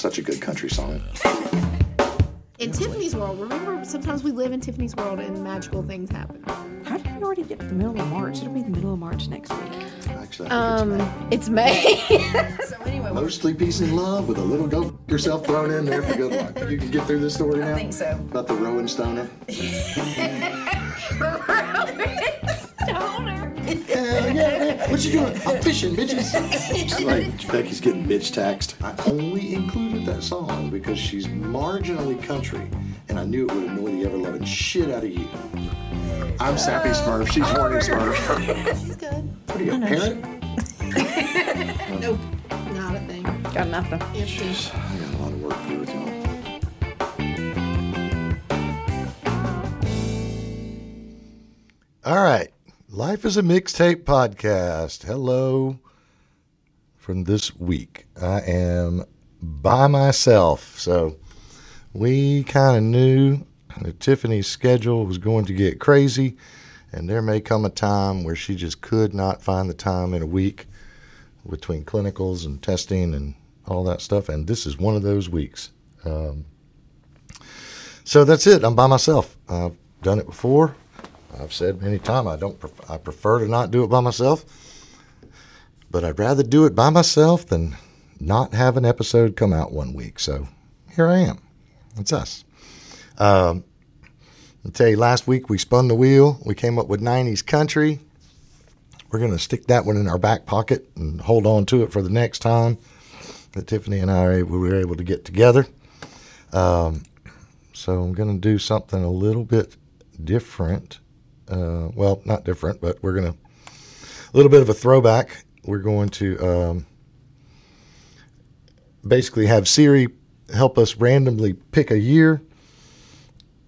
such a good country song. In Tiffany's world, remember sometimes we live in Tiffany's world and magical things happen. How did we already get to the middle of March? It'll be the middle of March next week. Actually, I think Um, it's May. so anyway, mostly peace and love with a little go f- yourself thrown in there for good luck. You can get through this story now? I think so. About the Rowan Stoner? What you doing? I'm fishing, bitches. It's like Becky's getting bitch taxed. I only included that song because she's marginally country, and I knew it would annoy the ever loving shit out of you. I'm Sappy Smurf. She's oh, Horny Smurf. she's good. What are you, a parent? Nope, not a thing. Got nothing. Empty. I got a lot of work to do with y'all. All right. Life is a Mixtape podcast. Hello from this week. I am by myself. So we kind of knew that Tiffany's schedule was going to get crazy, and there may come a time where she just could not find the time in a week between clinicals and testing and all that stuff. And this is one of those weeks. Um, so that's it. I'm by myself. I've done it before. I've said many times I don't. Pref- I prefer to not do it by myself, but I'd rather do it by myself than not have an episode come out one week. So here I am. It's us. Um, I'll tell you, last week we spun the wheel. We came up with 90s country. We're going to stick that one in our back pocket and hold on to it for the next time that Tiffany and I we were able to get together. Um, so I'm going to do something a little bit different. Uh, well, not different, but we're going to a little bit of a throwback. We're going to um, basically have Siri help us randomly pick a year,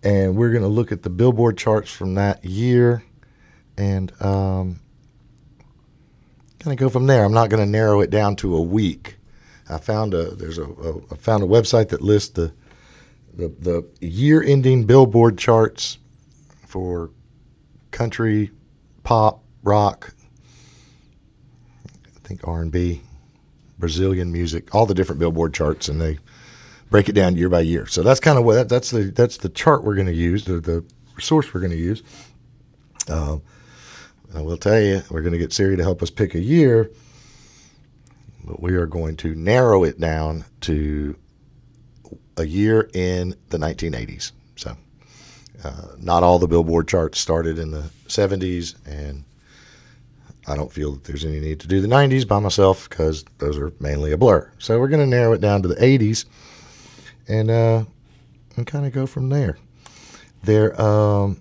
and we're going to look at the Billboard charts from that year, and um, kind of go from there. I'm not going to narrow it down to a week. I found a there's a, a I found a website that lists the the, the year ending Billboard charts for country, pop, rock, I think R and B, Brazilian music, all the different Billboard charts, and they break it down year by year. So that's kind of what that's the that's the chart we're going to use, the, the source we're going to use. Um, I will tell you, we're going to get Siri to help us pick a year, but we are going to narrow it down to a year in the 1980s. So, uh, not all the Billboard charts started in the 70s, and I don't feel that there's any need to do the 90s by myself because those are mainly a blur. So, we're going to narrow it down to the 80s and uh, and kind of go from there. There, um,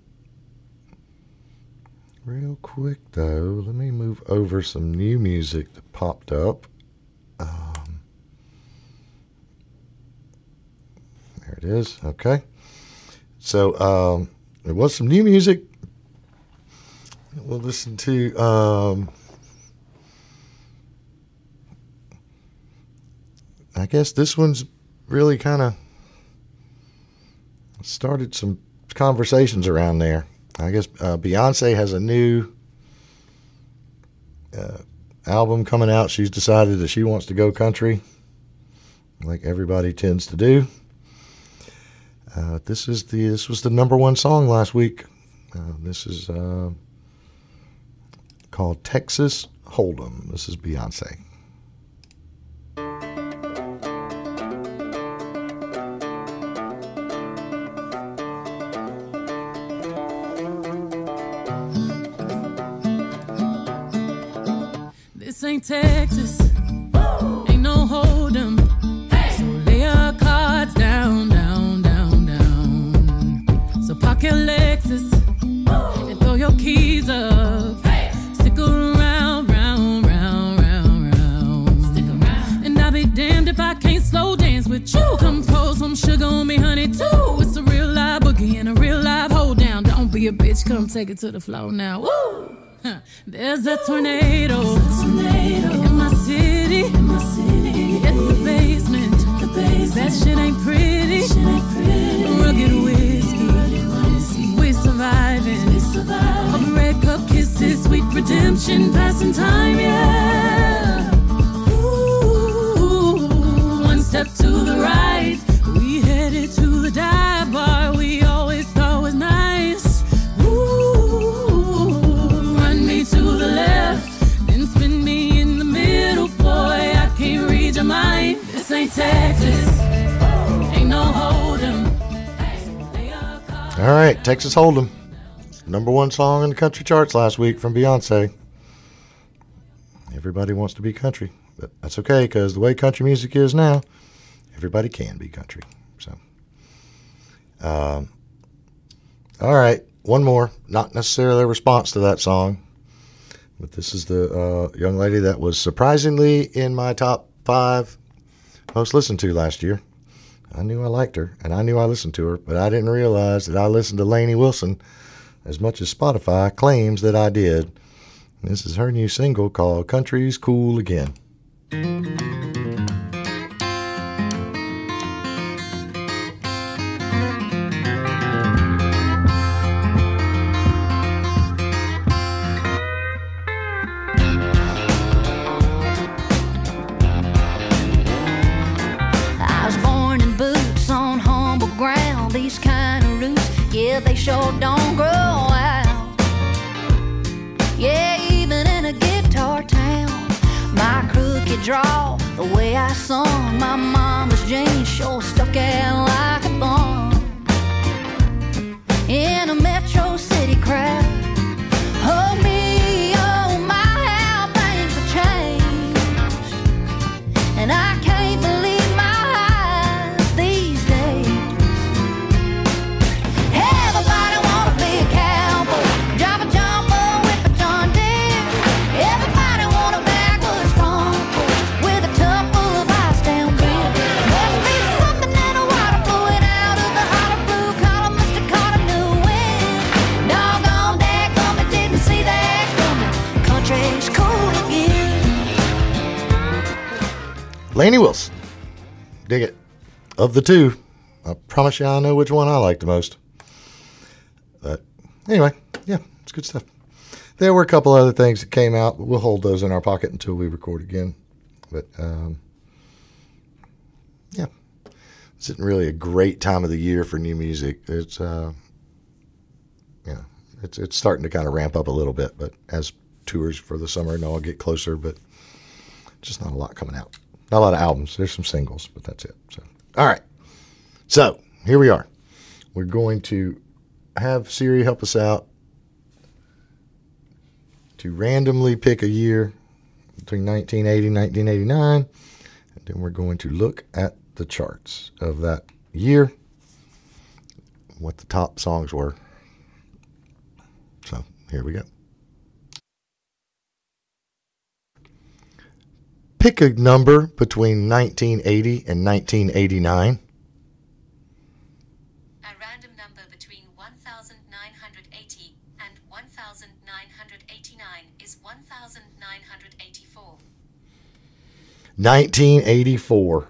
real quick though, let me move over some new music that popped up. Um, there it is. Okay. So um, there was some new music. We'll listen to. Um, I guess this one's really kind of started some conversations around there. I guess uh, Beyonce has a new uh, album coming out. She's decided that she wants to go country, like everybody tends to do. Uh, this is the this was the number one song last week. Uh, this is uh, called Texas Hold'em. This is Beyonce. To the floor now. Woo! There's a tornado, All right, Texas Hold'em. Number one song in the country charts last week from Beyonce. Everybody wants to be country, but that's okay because the way country music is now, everybody can be country. So, um, all right, one more. Not necessarily a response to that song, but this is the uh, young lady that was surprisingly in my top five most listened to last year. I knew I liked her and I knew I listened to her, but I didn't realize that I listened to Lainey Wilson as much as Spotify claims that I did. This is her new single called Country's Cool Again. Way I sung, my mama's jeans sure stuck out like Lainey Wilson. Dig it. Of the two, I promise you I know which one I like the most. But anyway, yeah, it's good stuff. There were a couple other things that came out, but we'll hold those in our pocket until we record again. But um, yeah, isn't really a great time of the year for new music. It's uh, it's it's starting to kind of ramp up a little bit, but as tours for the summer and all get closer, but just not a lot coming out. Not a lot of albums. There's some singles, but that's it. So, all right. So here we are. We're going to have Siri help us out to randomly pick a year between 1980 and 1989, and then we're going to look at the charts of that year, what the top songs were. So here we go. Pick a number between 1980 and 1989. A random number between 1980 and 1989 is 1984. 1984.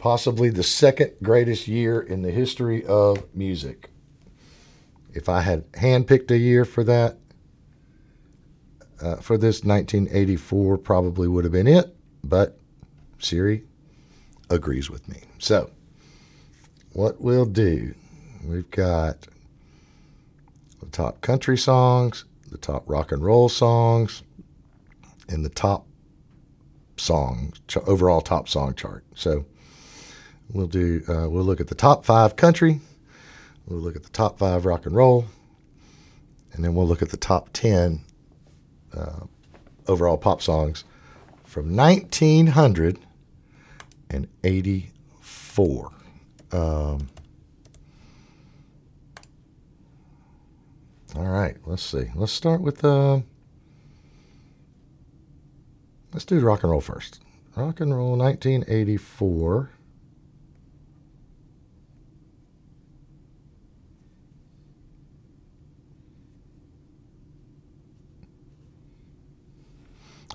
Possibly the second greatest year in the history of music. If I had handpicked a year for that, uh, for this 1984 probably would have been it, but Siri agrees with me. So, what we'll do, we've got the top country songs, the top rock and roll songs, and the top song overall top song chart. So we'll do uh, we'll look at the top five country, we'll look at the top five rock and roll, and then we'll look at the top ten uh, overall pop songs from 1984. Um, all right, let's see. Let's start with. Uh, Let's do rock and roll first. Rock and roll 1984.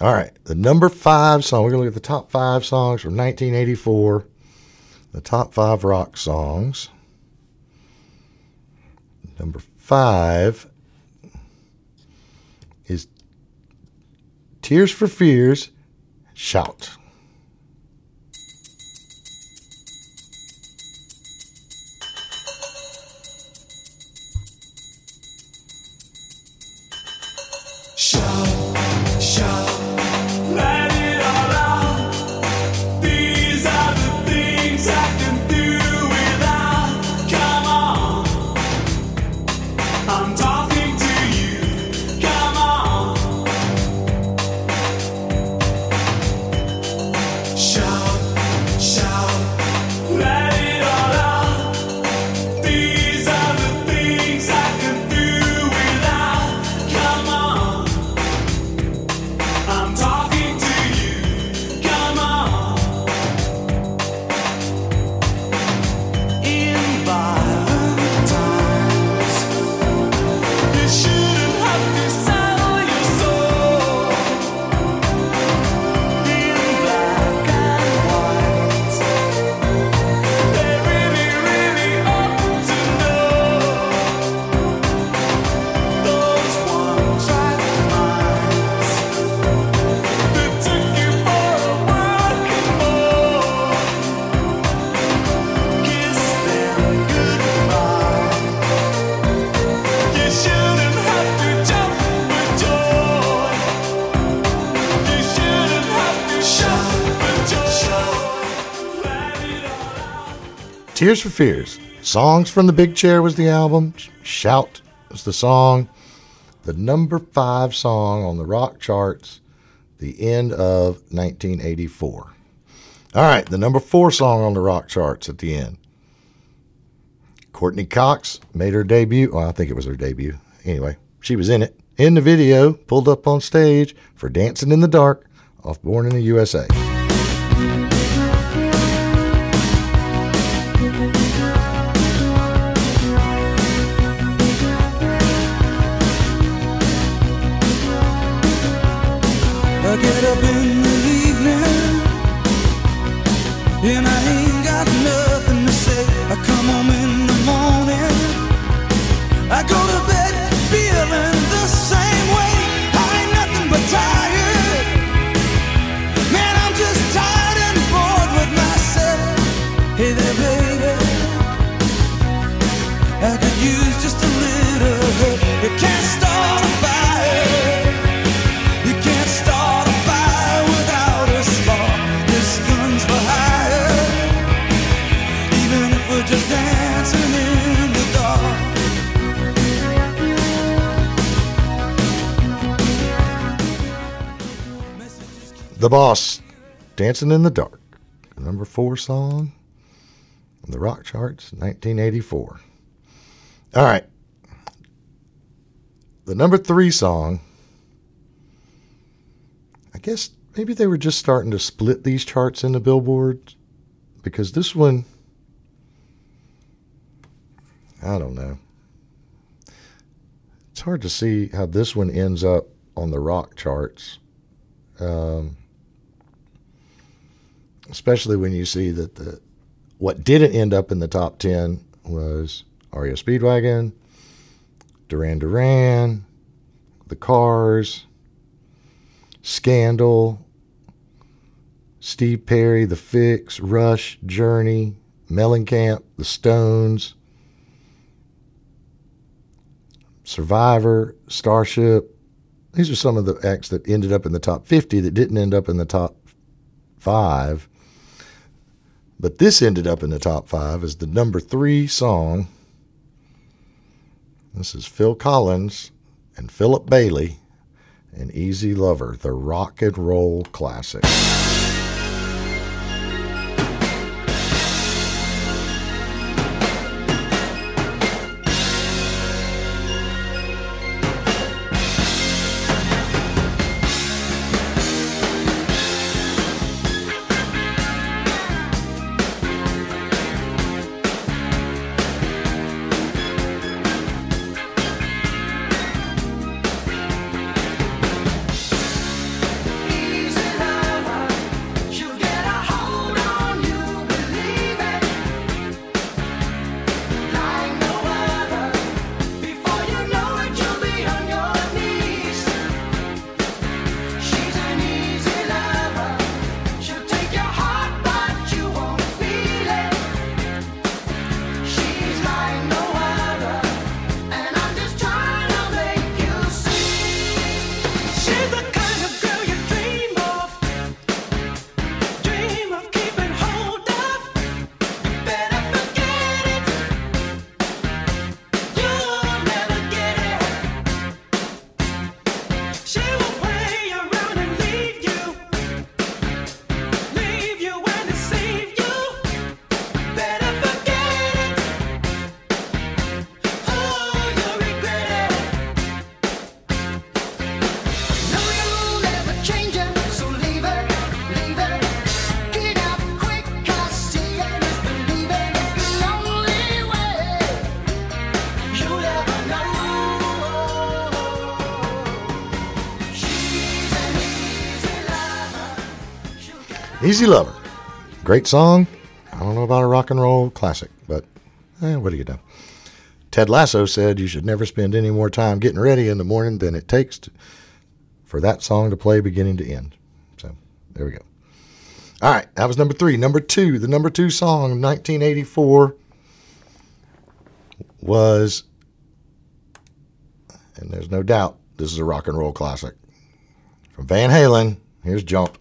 All right, the number five song. We're going to look at the top five songs from 1984, the top five rock songs. Number five is Tears for Fears, Shout. Tears for Fears. Songs from the Big Chair was the album. Shout was the song. The number five song on the rock charts, the end of 1984. All right, the number four song on the rock charts at the end. Courteney Cox made her debut. Well, I think it was her debut. Anyway, she was in it. In the video, pulled up on stage for Dancing in the Dark off Born in the USA. The Boss, Dancing in the Dark, number four song on the rock charts, 1984. All right. The number three song, I guess maybe they were just starting to split these charts into Billboard because this one, I don't know. It's hard to see how this one ends up on the rock charts. Um, especially when you see that the what didn't end up in the top 10 was REO Speedwagon, Duran Duran, The Cars, Scandal, Steve Perry, The Fixx, Rush, Journey, Mellencamp, The Stones, Survivor, Starship. These are some of the acts that ended up in the top 50 that didn't end up in the top five. But this ended up in the top five as the number three song. This is Phil Collins and Philip Bailey and Easy Lover, the rock and roll classic. Easy Lover. Great song. I don't know about a rock and roll classic, but eh, what do you know? Ted Lasso said you should never spend any more time getting ready in the morning than it takes to, for that song to play beginning to end. So there we go. All right, that was number three. Number two, the number two song of 1984 was, and there's no doubt, this is a rock and roll classic. From Van Halen, here's Jump.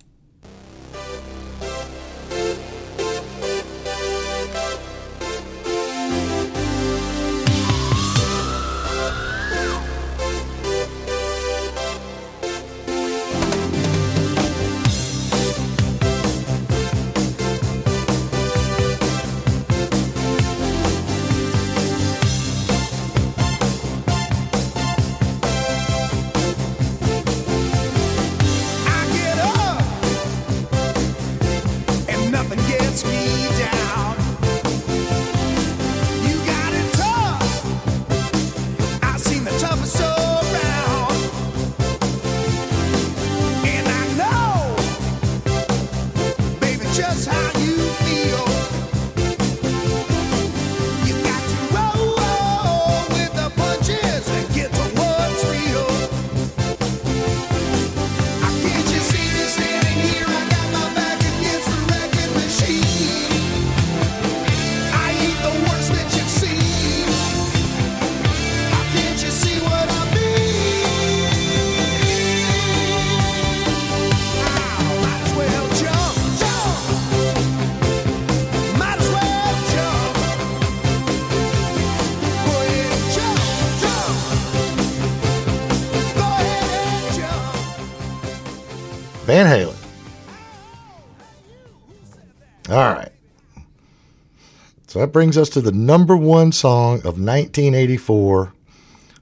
That brings us to the number one song of 1984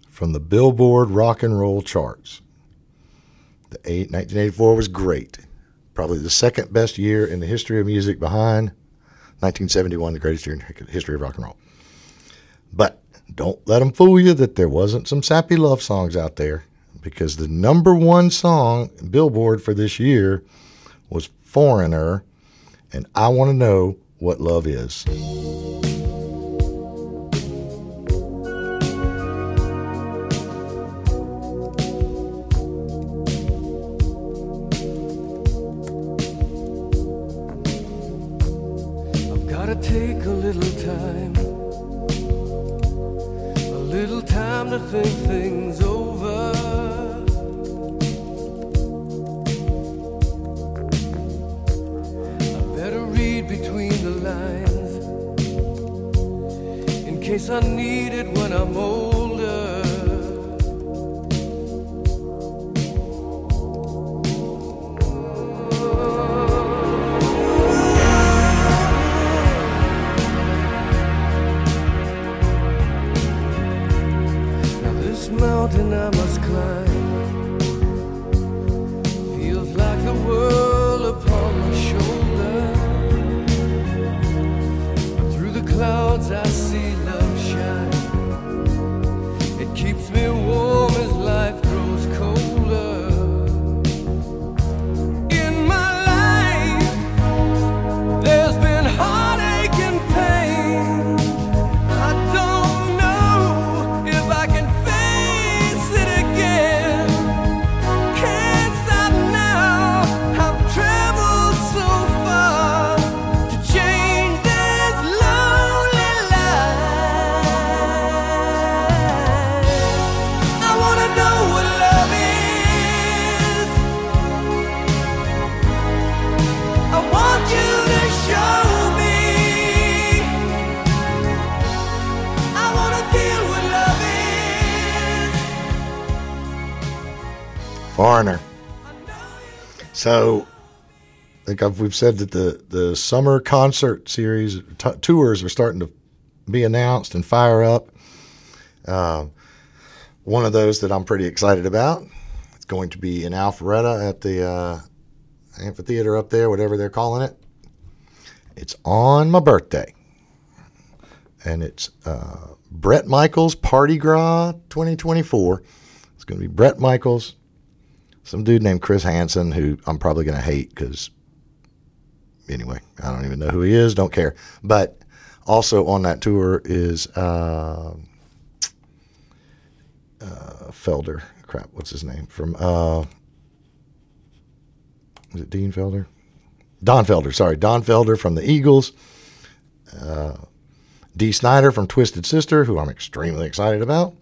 from the Billboard Rock and Roll charts. The eight, 1984 was great. Probably the second best year in the history of music behind 1971, the greatest year in the history of rock and roll. But don't let them fool you that there wasn't some sappy love songs out there because the number one song Billboard for this year was Foreigner and I Want to Know What Love Is. I've gotta take a little time, a little time to think things over. I better read between the lines in case I need it when I'm older. So, I think I've, we've said that the, the summer concert series t- tours are starting to be announced and fire up. Uh, one of those that I'm pretty excited about. It's going to be in Alpharetta at the uh, amphitheater up there, whatever they're calling it. It's on my birthday, and it's uh, Bret Michaels Parti-Gras 2024. It's going to be Bret Michaels, some dude named Chris Janson, who I'm probably going to hate because, anyway, I don't even know who he is, don't care. But also on that tour is uh, uh, Felder. Crap, what's his name? From, uh, is it Dean Felder? Don Felder, sorry. Don Felder from the Eagles. Uh, Dee Snider from Twisted Sister, who I'm extremely excited about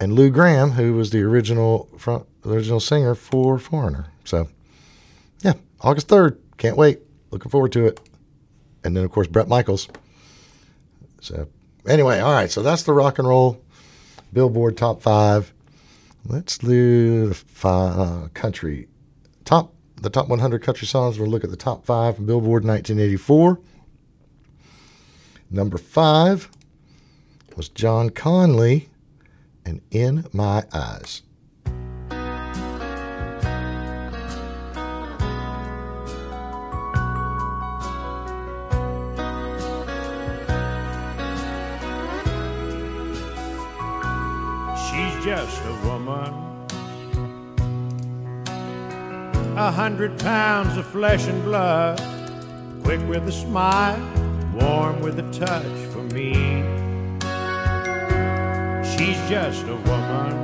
and Lou Gramm, who was the original front, original singer for Foreigner. So, yeah, August third, can't wait. Looking forward to it. And then of course Bret Michaels. So, anyway, all right. So that's the rock and roll Billboard top five. Let's do the five, uh, country top the top 100 country songs. We'll look at the top five from Billboard 1984. Number five was John Conlee and In My Eyes. Just a woman. A hundred pounds of flesh and blood. Quick with a smile, warm with a touch for me. She's just a woman.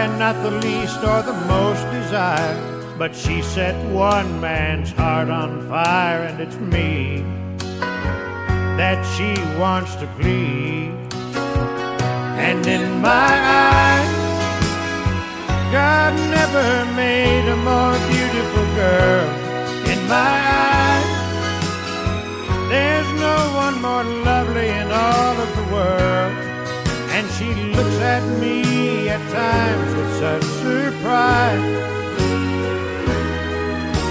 And not the least or the most desired. But she set one man's heart on fire, and it's me that she wants to please. And in my eyes, God never made a more beautiful girl. In my eyes, there's no one more lovely in all of the world. And she looks at me at times with such surprise.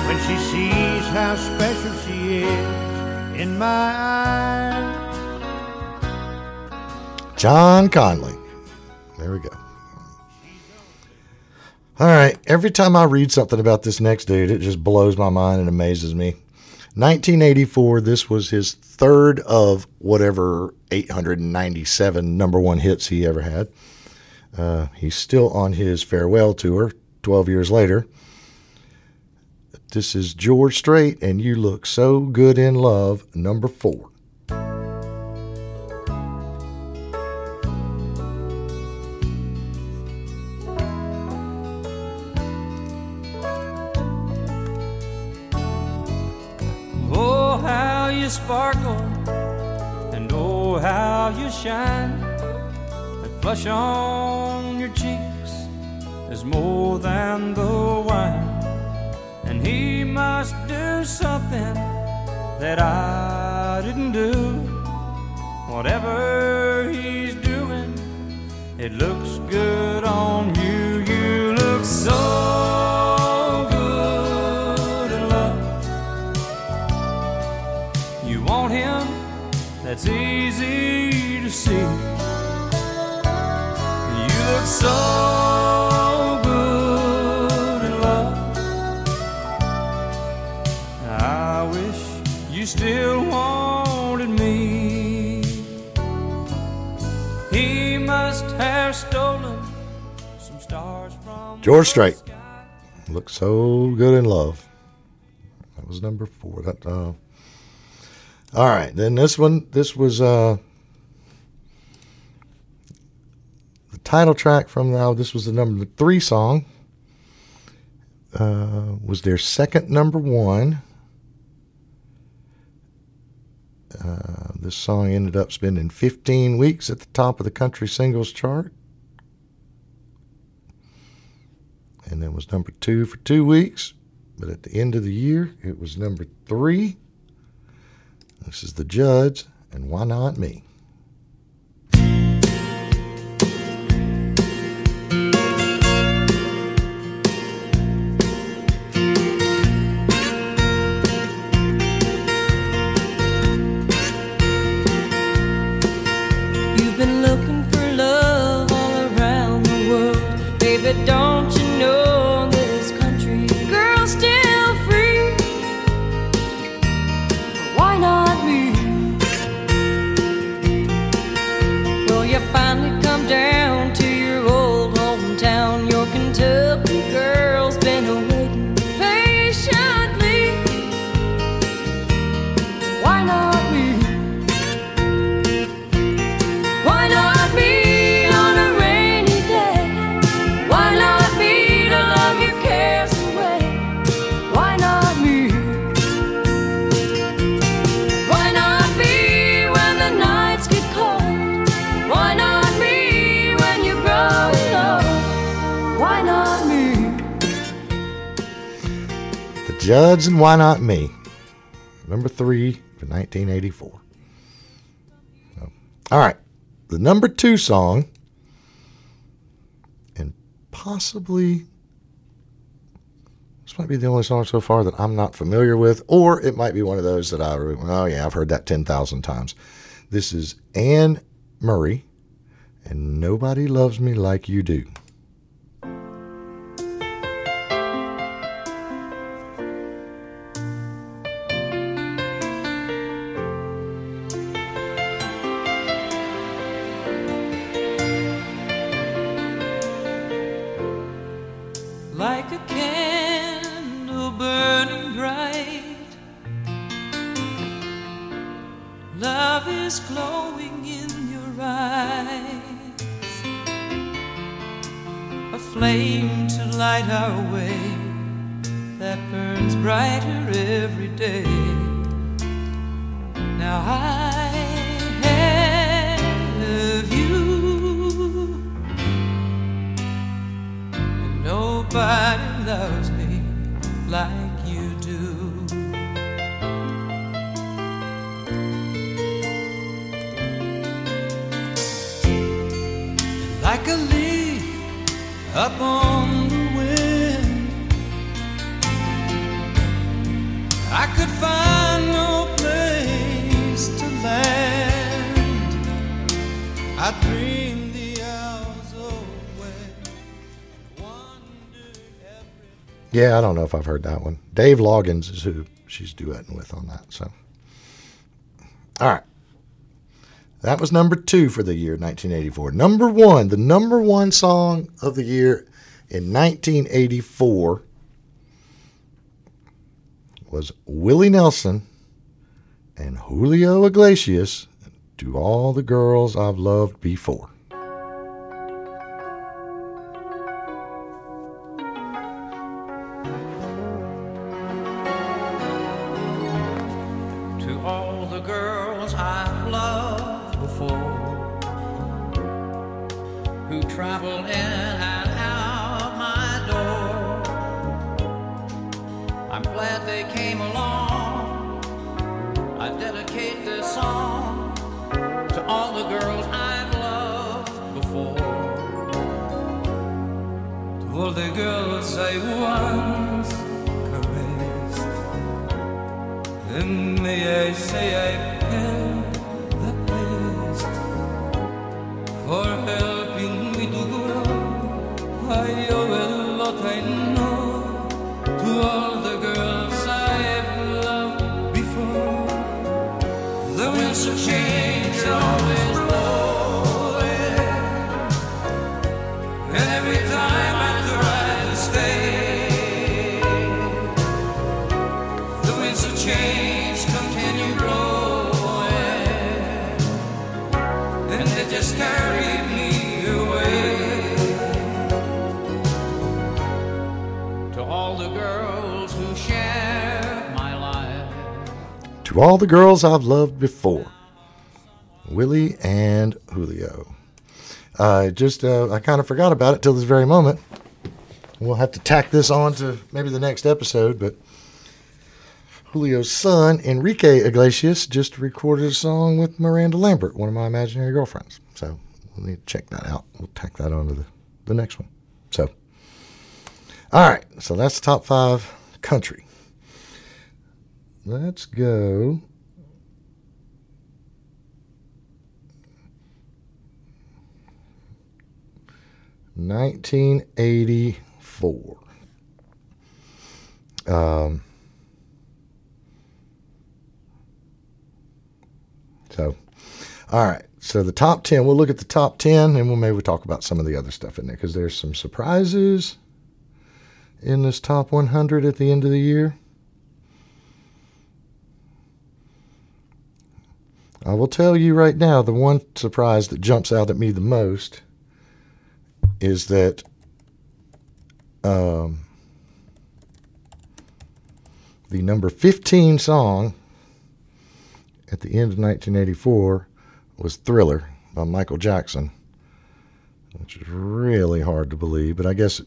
When she sees how special she is in my eyes. John Conlee. There we go. All right. Every time I read something about this next dude, it just blows my mind and amazes me. 1984, this was his third of whatever 897 number one hits he ever had. Uh, he's still on his farewell tour 12 years later. This is George Strait, and You Look So Good in Love, number four. You sparkle, and oh, how you shine. That flush on your cheeks is more than the wine. And he must do something that I didn't do. Whatever he's doing, it looks good on you. You look so George Strait. Look so good in love. That was number four. That uh, all right. Then this one, this was uh, the title track from now. This was the number three song. Uh, was their second number one. Uh, this song ended up spending 15 weeks at the top of the country singles chart. And then was number two for two weeks. But at the end of the year, it was number three. This is the Judds, and why not me? And why not me? Number three for 1984. So, all right. The number two song, and possibly this might be the only song so far that I'm not familiar with, or it might be one of those that I, oh yeah, I've heard that 10,000 times. This is Anne Murray, and Nobody Loves Me Like You Do. Nobody loves me like you do. Like a leaf up on the wind, I could find no place to land. I dreamed Yeah, I don't know if I've heard that one. Dave Loggins is who she's duetting with on that. So, all right. That was number two for the year 1984. Number one, the number one song of the year in 1984 was Willie Nelson and Julio Iglesias, To All the Girls I've Loved Before. Lot, I know, to all the girls I've loved before. Change All the Girls I've Loved Before. Willie and Julio. I just, uh, I kind of forgot about it till this very moment. We'll have to tack this on to maybe the next episode, but Julio's son, Enrique Iglesias, just recorded a song with Miranda Lambert, one of my imaginary girlfriends. So we'll need to check that out. We'll tack that on to the, the next one. So, all right. So that's the top five country. Let's go. Nineteen eighty four. Um, so, all right. So the top ten. We'll look at the top ten, and we'll maybe talk about some of the other stuff in there because there's some surprises in this top 100 at the end of the year. I will tell you right now the one surprise that jumps out at me the most is that um, the number 15 song at the end of 1984 was Thriller by Michael Jackson, which is really hard to believe, but I guess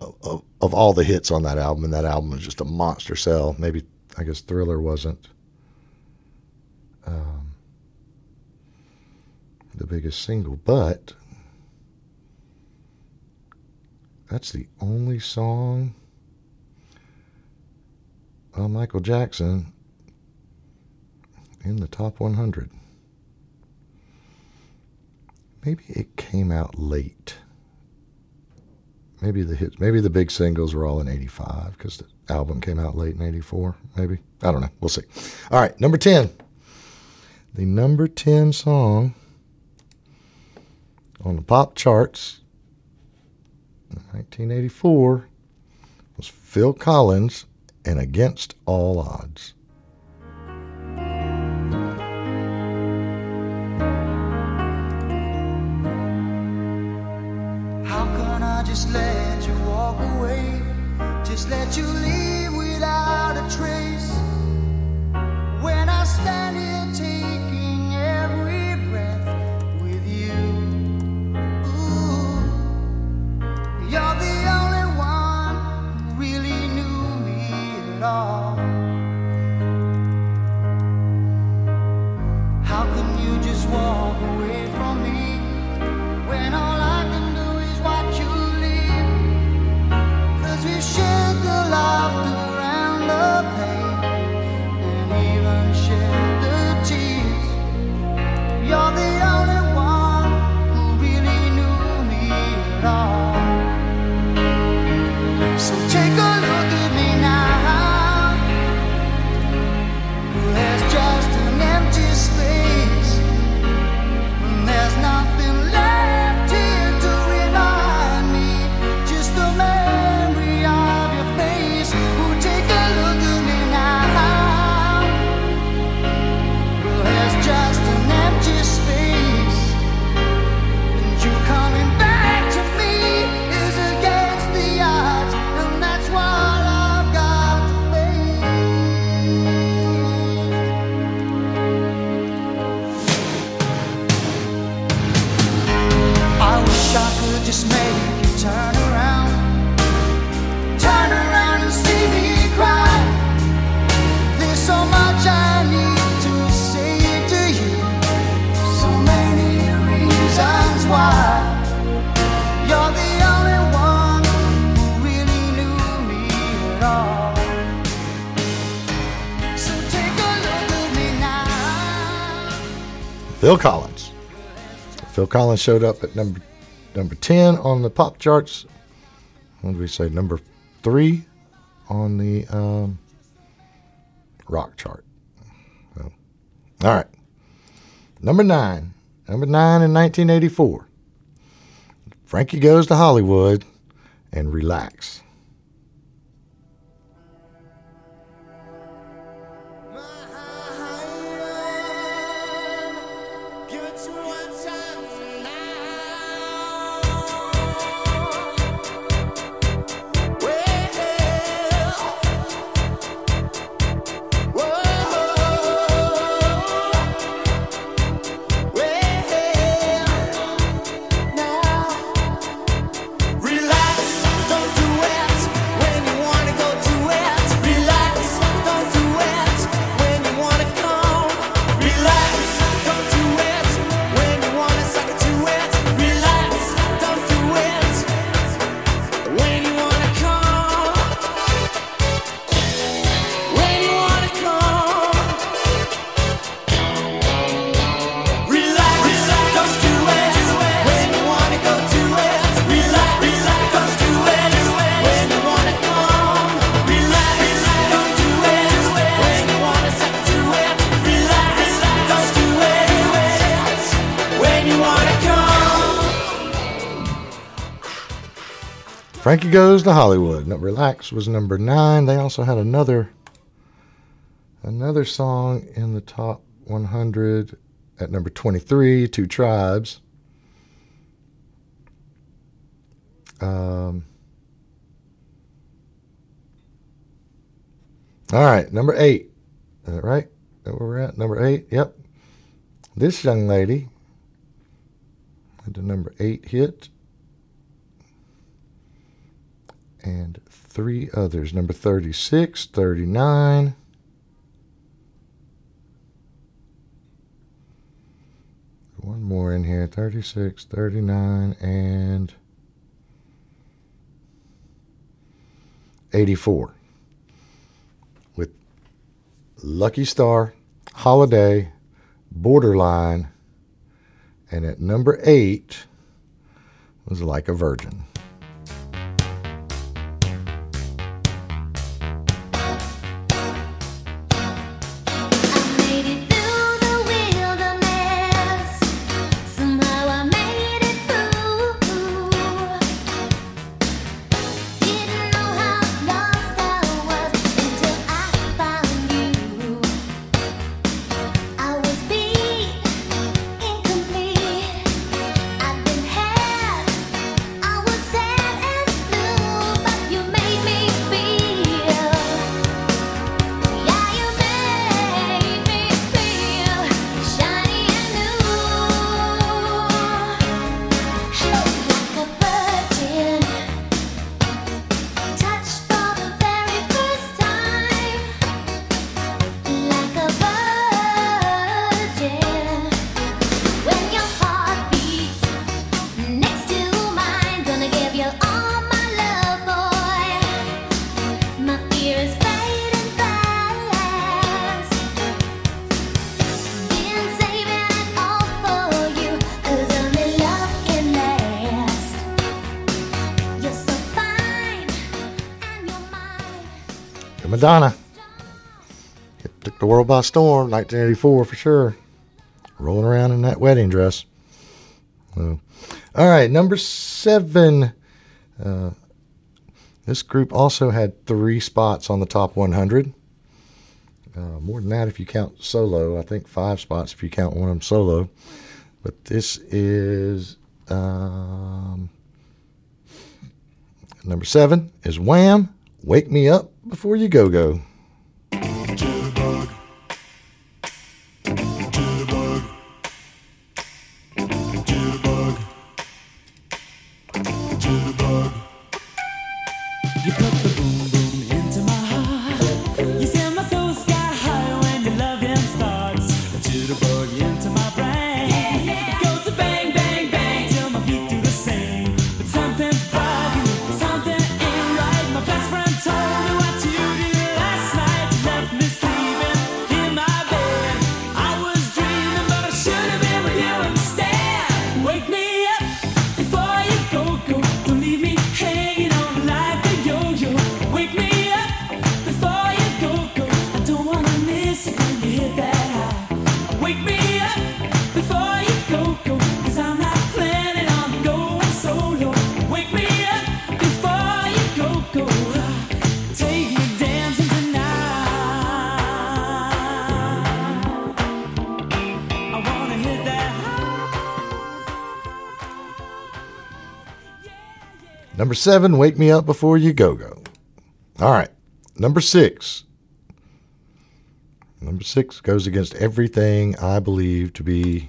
of, of all the hits on that album, and that album was just a monster sell. Maybe I guess Thriller wasn't um, the biggest single, but that's the only song by Michael Jackson in the top 100. Maybe it came out late maybe the hits, maybe the big singles were all in 85 because the album came out late in 84, maybe. I don't know. We'll see. All right, number 10. The number 10 song on the pop charts in 1984 was Phil Collins and Against All Odds. How can I just let you walk away? Just let you leave without a trace. When I stand here Collins showed up at number number ten on the pop charts. What did we say? Number three on the um, rock chart. All right. Number nine. Number nine in 1984. Frankie goes to Hollywood and. Relax, Frankie goes to Hollywood. No, Relax was number nine. They also had another another song in the top 100 at number 23, Two Tribes. Um, all right, number eight. Is that right? That where we're at? Number eight. Yep. This young lady had the number eight hit and three others number 36, 39. One more in here 36, 39, and 84. With Lucky Star, Holiday, Borderline, and at number eight was Like a Virgin. Madonna. It took the world by storm, 1984 for sure. Rolling around in that wedding dress. So, all right, number seven. Uh, this group also had three spots on the top 100. Uh, more than that if you count solo. I think five spots if you count one of them solo. But this is um, number seven is Wham! Wake Me Up Before You Go Go. Number seven, Wake Me Up Before You Go Go. All right. Number six. Number six goes against everything I believe to be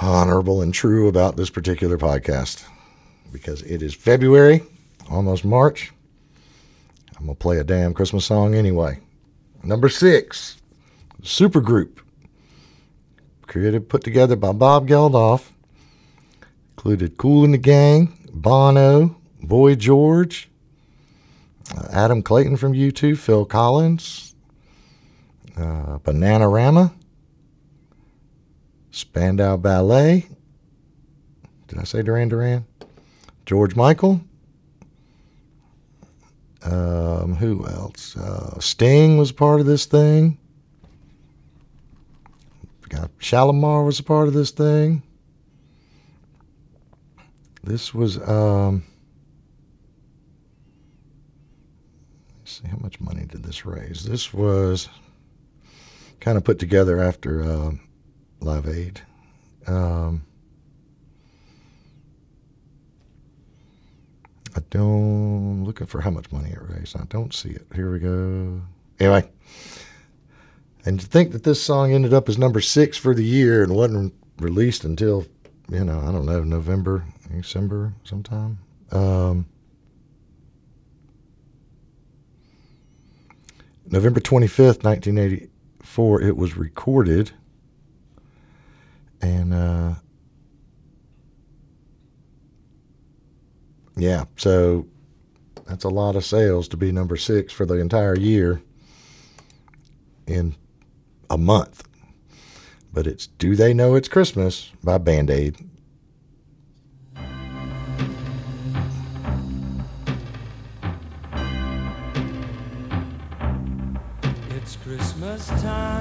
honorable and true about this particular podcast because it is February, almost March. I'm going to play a damn Christmas song anyway. Number six, Supergroup. Created, put together by Bob Geldof. Included Kool & the Gang, Bono, Boy George, uh, Adam Clayton from U2, Phil Collins, uh, Bananarama, Spandau Ballet. Did I say Duran Duran? George Michael. Um, who else? Uh, Sting was part of this thing. Got Shalamar was a part of this thing. This was um, let's see how much money did this raise. This was kind of put together after uh, Live Aid. Um, I don't looking for how much money it raised. I don't see it. Here we go. Anyway, and to think that this song ended up as number six for the year and wasn't released until you know I don't know November, December sometime. Um, November twenty fifth, nineteen eighty four. It was recorded, and uh, yeah, so that's a lot of sales to be number six for the entire year in a month. But it's Do They Know It's Christmas by Band Aid. Time.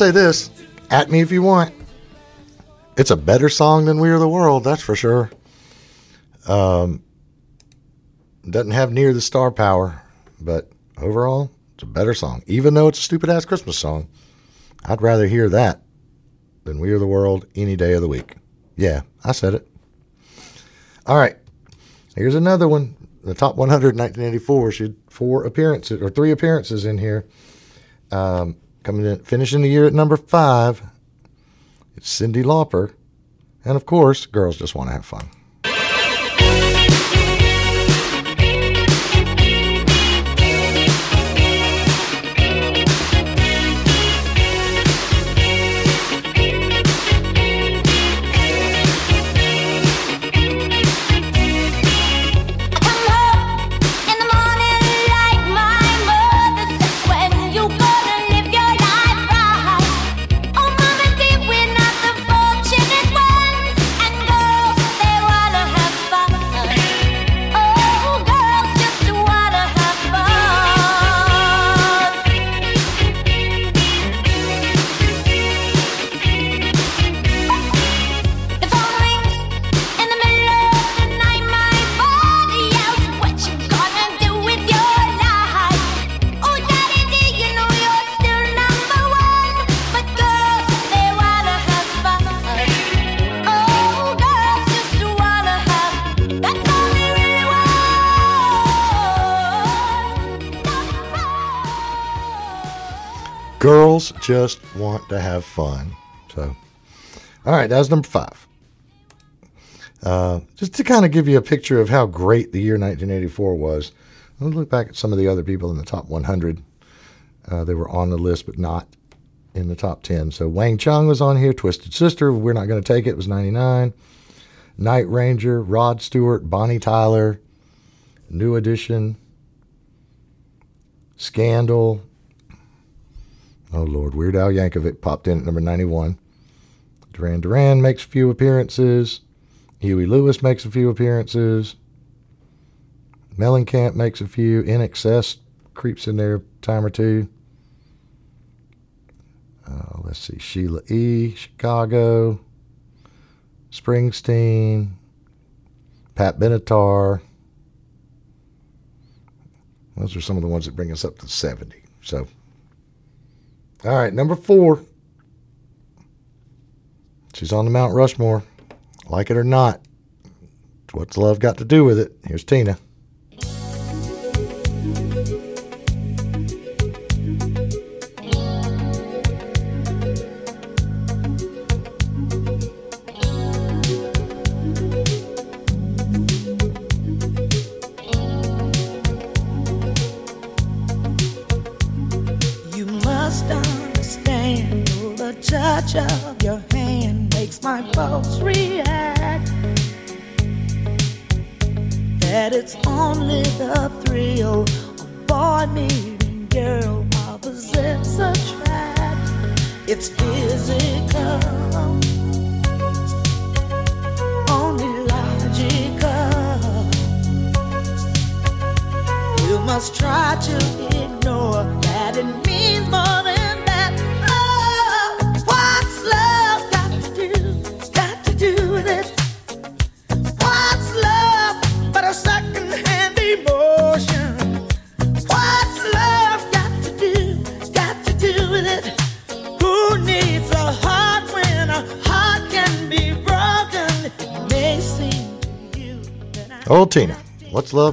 Say this at me if you want. It's a better song than We Are the World, that's for sure. Um, doesn't have near the star power, but overall, it's a better song. Even though it's a stupid ass Christmas song, I'd rather hear that than We Are the World any day of the week. Yeah, I said it. All right, here's another one. The top 100 1984. She had four appearances or three appearances in here. Um, coming in, finishing the year at number five. It's Cyndi Lauper, and of course, girls just want to have fun. Just want to have fun. So, all right, that was number five. Uh, just to kind of give you a picture of how great the year 1984 was, let's look back at some of the other people in the top 100. Uh, they were on the list, but not in the top 10. So Wang Chung was on here. Twisted Sister, We're Not Going to Take It was 99. Night Ranger, Rod Stewart, Bonnie Tyler, New Edition, Scandal. Oh, Lord. Weird Al Yankovic popped in at number 91. Duran Duran makes a few appearances. Huey Lewis makes a few appearances. Mellencamp makes a few. INXS creeps in there a time or two. Uh, let's see. Sheila E., Chicago. Springsteen. Pat Benatar. Those are some of the ones that bring us up to 70. So, all right, number four. She's on the Mount Rushmore. Like it or not. What's love got to do with it? Here's Tina.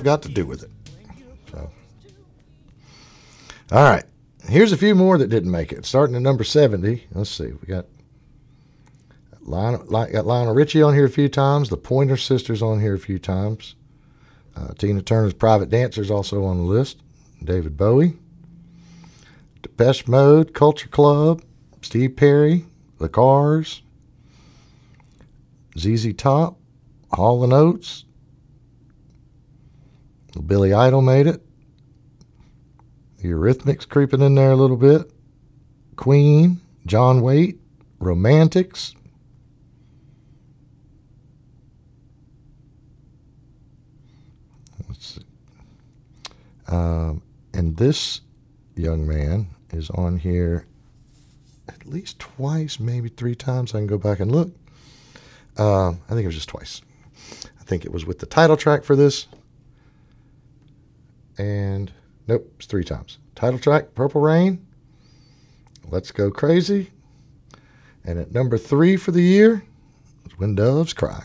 Got to do with it? So, all right. Here's a few more that didn't make it. Starting at number 70. Let's see. We got Lionel, Li- got Lionel Richie on here a few times. The Pointer Sisters on here a few times. Uh, Tina Turner's Private Dancer's also on the list. David Bowie. Depeche Mode, Culture Club, Steve Perry, The Cars, ZZ Top, Hall and Oates, Billy Idol made it. The Eurythmics creeping in there a little bit. Queen, John Waite, Romantics. Let's see. Um, and this young man is on here at least twice, maybe three times. I can go back and look. Uh, I think it was just twice. I think it was with the title track for this and nope, it's three times. Title track, Purple Rain, Let's Go Crazy, and at number three for the year is When Doves Cry.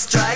Strike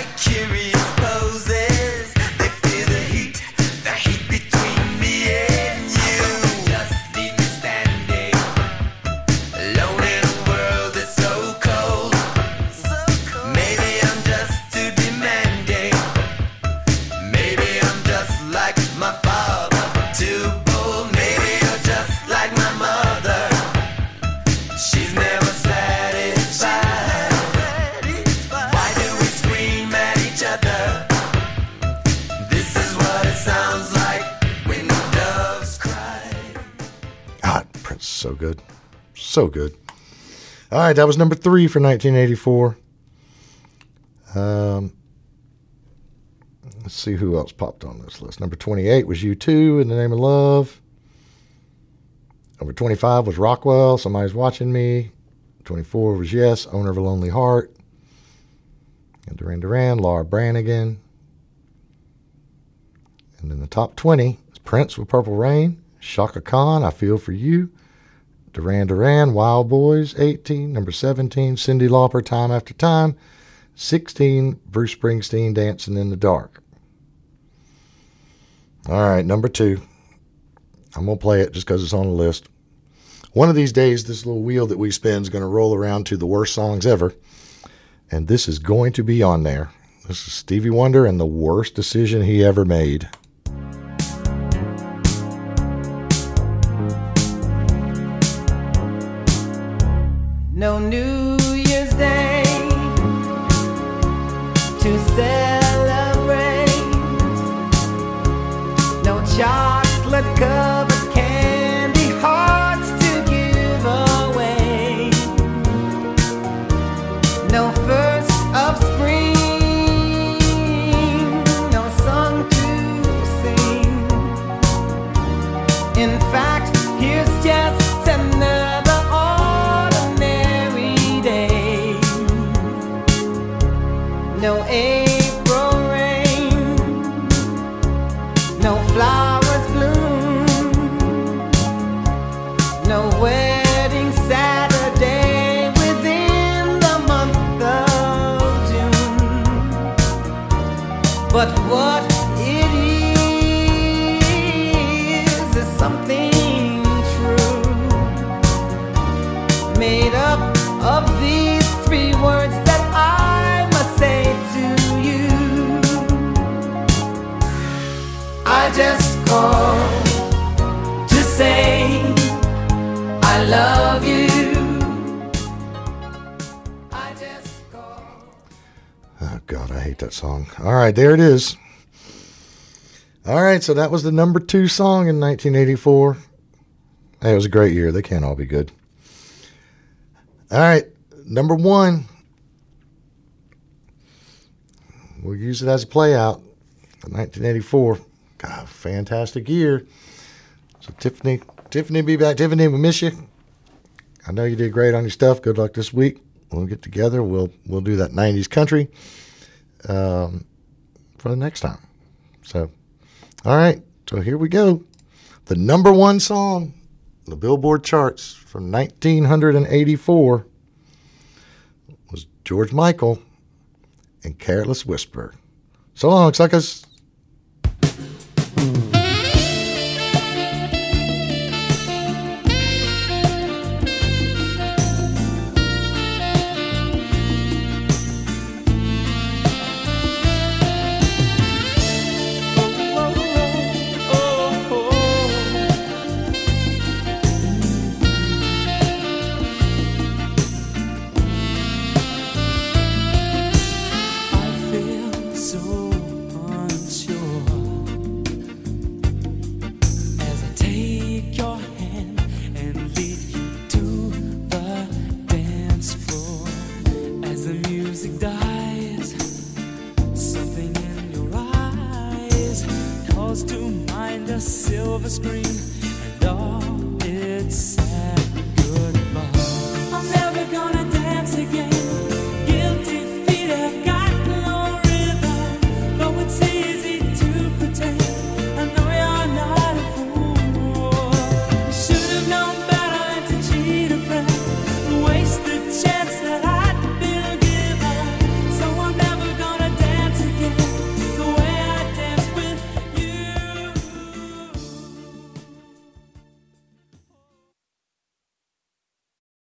So good. All right, that was number three for 1984. Um, let's see who else popped on this list. Number 28 was U2 in the Name of Love. Number 25 was Rockwell, Somebody's Watching Me. 24 was Yes, Owner of a Lonely Heart. And Duran Duran, Laura Branigan. And in the top 20 is Prince with Purple Rain, Chaka Khan, I Feel For You, Duran Duran, Wild Boys, 18. Number 17, Cyndi Lauper, Time After Time. 16, Bruce Springsteen, Dancing in the Dark. All right, number two. I'm going to play it just because it's on the list. One of these days, this little wheel that we spin is going to roll around to the worst songs ever. And this is going to be on there. This is Stevie Wonder and the worst decision he ever made. No New All right, there it is. All right, so that was the number two song in 1984. Hey, it was a great year. They can't all be good. All right, number one. We'll use it as a play out. 1984. God, fantastic year. So Tiffany, Tiffany, be back. Tiffany, we miss you. I know you did great on your stuff. Good luck this week. We'll get together. We'll we'll do that 90s country um, for the next time. So, all right. So here we go. The number one song, on the Billboard charts from 1984 was George Michael and Careless Whisper. So long, suckers.